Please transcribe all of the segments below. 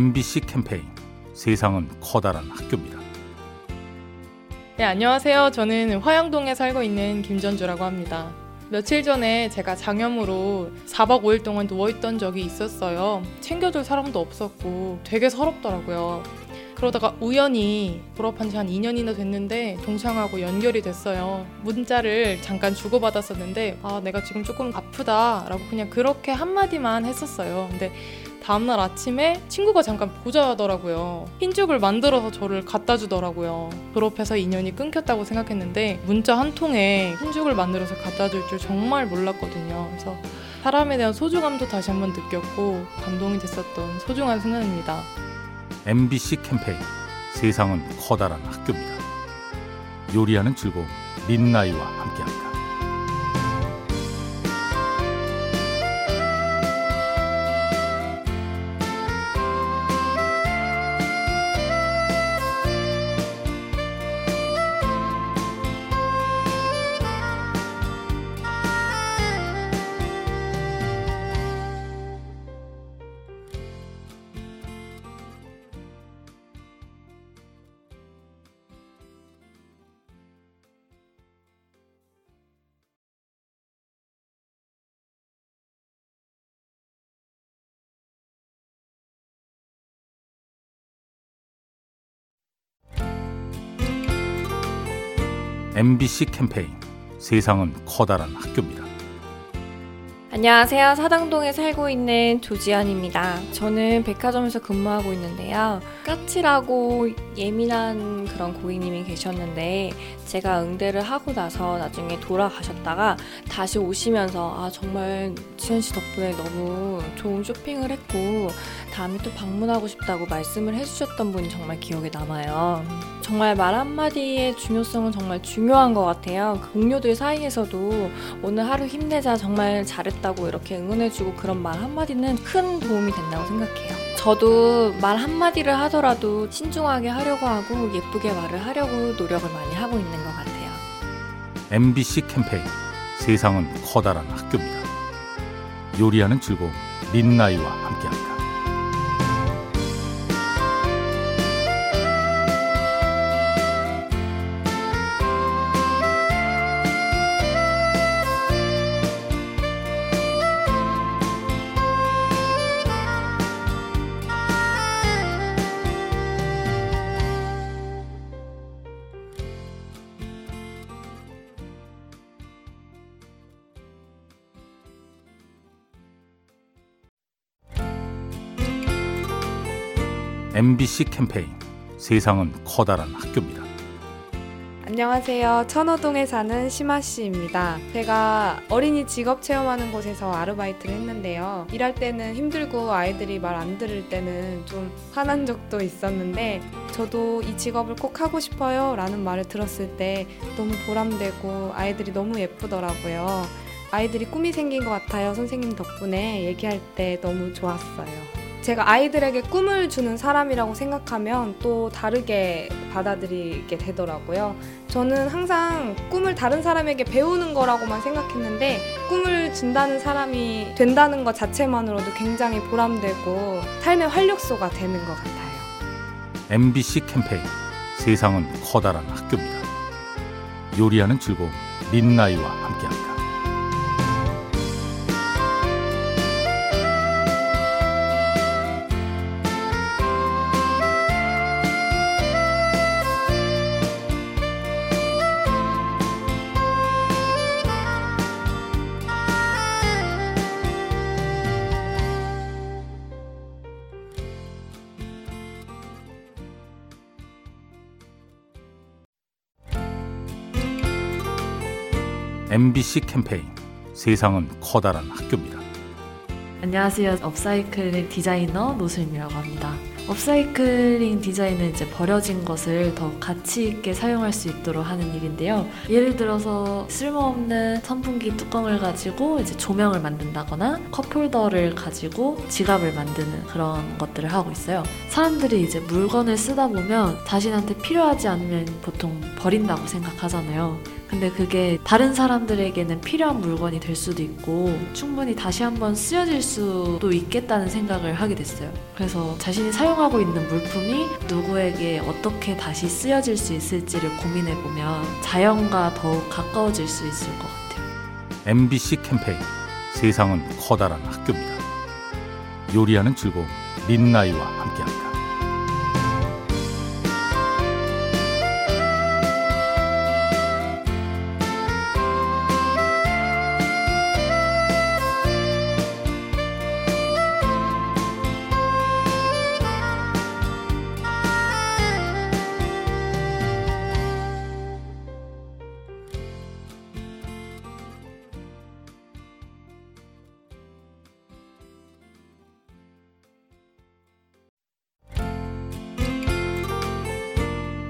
MBC 캠페인 세상은 커다란 학교입니다. 네, 안녕하세요. 저는 화양동에 살고 있는 김전주라고 합니다. 며칠 전에 제가 장염으로 4박 5일 동안 누워있던 적이 있었어요. 챙겨줄 사람도 없었고 되게 서럽더라고요. 그러다가 우연히 졸업한 지 한 2년이나 됐는데 동창하고 연결이 됐어요. 문자를 잠깐 주고받았었는데 아 내가 지금 조금 아프다라고 그냥 그렇게 한마디만 했었어요. 근데 다음날 아침에 친구가 잠깐 보자 하더라고요. 흰죽을 만들어서 저를 갖다 주더라고요. 졸업해서 인연이 끊겼다고 생각했는데 문자 한 통에 흰죽을 만들어서 갖다 줄 줄 정말 몰랐거든요. 그래서 사람에 대한 소중함도 다시 한번 느꼈고 감동이 됐었던 소중한 순간입니다. MBC 캠페인 세상은 커다란 학교입니다. 요리하는 즐거움 민나이와 함께합니다. MBC 캠페인 세상은 커다란 학교입니다. 안녕하세요. 사당동에 살고 있는 조지연입니다. 저는 백화점에서 근무하고 있는데요. 까칠하고 예민한 그런 고객님이 계셨는데 제가 응대를 하고 나서 나중에 돌아가셨다가 다시 오시면서 아 정말 지현 씨 덕분에 너무 좋은 쇼핑을 했고 다음에 또 방문하고 싶다고 말씀을 해주셨던 분이 정말 기억에 남아요. 정말 말 한마디의 중요성은 정말 중요한 것 같아요. 그 동료들 사이에서도 오늘 하루 힘내자 정말 잘했다고 이렇게 응원해주고 그런 말 한마디는 큰 도움이 된다고 생각해요. 저도 말 한마디를 하더라도 신중하게 하려고 하고 예쁘게 말을 하려고 노력을 많이 하고 있는 것 같아요. MBC 캠페인 세상은 커다란 학교입니다. 요리하는 즐거움 민나이와 함께합니다. MBC 캠페인 세상은 커다란 학교입니다. 안녕하세요. 천호동에 사는 심아 씨입니다. 제가 어린이 직업 체험하는 곳에서 아르바이트를 했는데요. 일할 때는 힘들고 아이들이 말 안 들을 때는 좀 화난 적도 있었는데 저도 이 직업을 꼭 하고 싶어요 라는 말을 들었을 때 너무 보람되고 아이들이 너무 예쁘더라고요. 아이들이 꿈이 생긴 것 같아요. 선생님 덕분에 얘기할 때 너무 좋았어요. 제가 아이들에게 꿈을 주는 사람이라고 생각하면 또 다르게 받아들이게 되더라고요. 저는 항상 꿈을 다른 사람에게 배우는 거라고만 생각했는데 꿈을 준다는 사람이 된다는 것 자체만으로도 굉장히 보람되고 삶의 활력소가 되는 것 같아요. MBC 캠페인 세상은 커다란 학교입니다. 요리하는 즐거움 민나이와 함께합니다. MBC 캠페인 세상은 커다란 학교입니다. 안녕하세요. 업사이클링 디자이너 노수임이라고 합니다. 업사이클링 디자인은 이제 버려진 것을 더 가치 있게 사용할 수 있도록 하는 일인데요. 예를 들어서 쓸모없는 선풍기 뚜껑을 가지고 이제 조명을 만든다거나 컵홀더를 가지고 지갑을 만드는 그런 것들을 하고 있어요. 사람들이 이제 물건을 쓰다 보면 자신한테 필요하지 않으면 보통 버린다고 생각하잖아요. 근데 그게 다른 사람들에게는 필요한 물건이 될 수도 있고 충분히 다시 한번 쓰여질 수도 있겠다는 생각을 하게 됐어요. 그래서 자신이 사용하고 있는 물품이 누구에게 어떻게 다시 쓰여질 수 있을지를 고민해 보면 자연과 더욱 가까워질 수 있을 것 같아요. MBC 캠페인 세상은 커다란 학교입니다. 요리하는 즐거움 민나이와 함께합니다.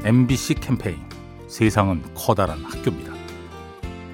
MBC 캠페인 세상은 커다란 학교입니다.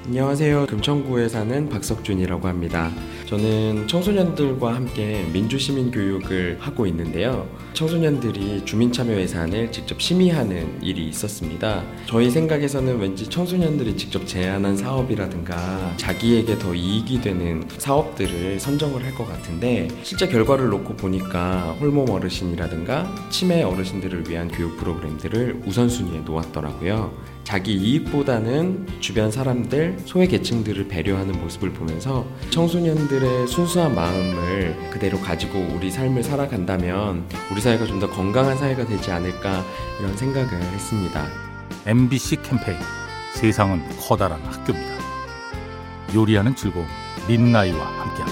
안녕하세요. 금천구에 사는 박석준이라고 합니다. 저는 청소년들과 함께 민주시민 교육을 하고 있는데요. 청소년들이 주민참여 예산을 직접 심의하는 일이 있었습니다. 저희 생각에서는 왠지 청소년들이 직접 제안한 사업이라든가 자기에게 더 이익이 되는 사업들을 선정을 할 것 같은데 실제 결과를 놓고 보니까 홀몸 어르신이라든가 치매 어르신들을 위한 교육 프로그램들을 우선순위에 놓았더라고요. 자기 이익보다는 주변 사람들, 소외 계층들을 배려하는 모습을 보면서 청소년들의 순수한 마음을 그대로 가지고 우리 삶을 살아간다면 우리 사회가 좀 더 건강한 사회가 되지 않을까 이런 생각을 했습니다. MBC 캠페인 세상은 커다란 학교입니다. 요리하는 즐거움 민나이와 함께합니다.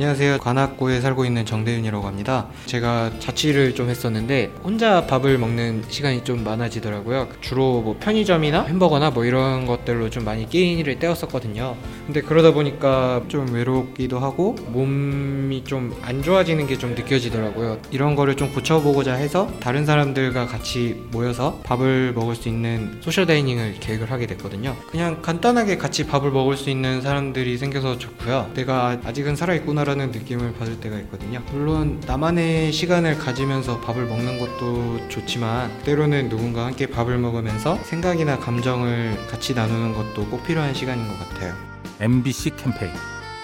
안녕하세요. 관악구에 살고 있는 정대윤이라고 합니다. 제가 자취를 좀 했었는데 혼자 밥을 먹는 시간이 좀 많아지더라고요. 주로 뭐 편의점이나 햄버거나 뭐 이런 것들로 좀 많이 끼니를 때웠었거든요. 근데 그러다 보니까 좀 외롭기도 하고 몸이 좀 안 좋아지는 게 좀 느껴지더라고요. 이런 거를 좀 고쳐보고자 해서 다른 사람들과 같이 모여서 밥을 먹을 수 있는 소셜 다이닝을 계획을 하게 됐거든요. 그냥 간단하게 같이 밥을 먹을 수 있는 사람들이 생겨서 좋고요. 내가 아직은 살아 있구나 라는 느낌을 받을 때가 있거든요. 물론 나만의 시간을 가지면서 밥을 먹는 것도 좋지만 때로는 누군가 함께 밥을 먹으면서 생각이나 감정을 같이 나누는 것도 꼭 필요한 시간인 것 같아요. MBC 캠페인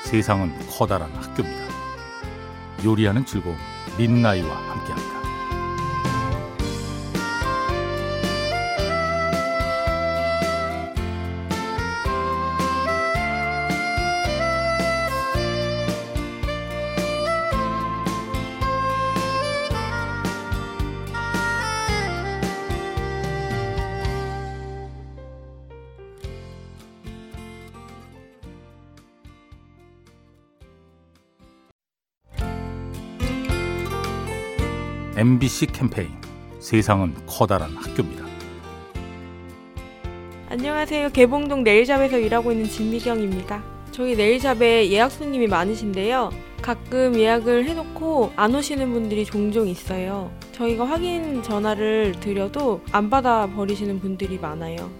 세상은 커다란 학교입니다. 요리하는 즐거움 민나이와 함께합니다. MBC 캠페인 세상은 커다란 학교입니다. 안녕하세요. 개봉동 네일샵에서 일하고 있는 진미경입니다. 저희 네일샵에 예약 손님이 많으신데요. 가끔 예약을 해놓고 안 오시는 분들이 종종 있어요. 저희가 확인 전화를 드려도 안 받아 버리시는 분들이 많아요.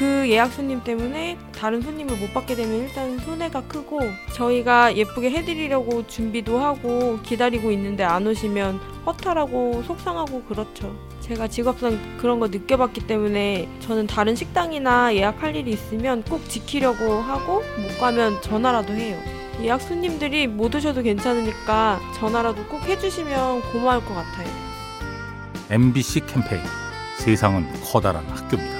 그 예약 손님 때문에 다른 손님을 못 받게 되면 일단 손해가 크고 저희가 예쁘게 해드리려고 준비도 하고 기다리고 있는데 안 오시면 허탈하고 속상하고 그렇죠. 제가 직업상 그런 거 느껴봤기 때문에 저는 다른 식당이나 예약할 일이 있으면 꼭 지키려고 하고 못 가면 전화라도 해요. 예약 손님들이 못 오셔도 괜찮으니까 전화라도 꼭 해주시면 고마울 것 같아요. MBC 캠페인 세상은 커다란 학교입니다.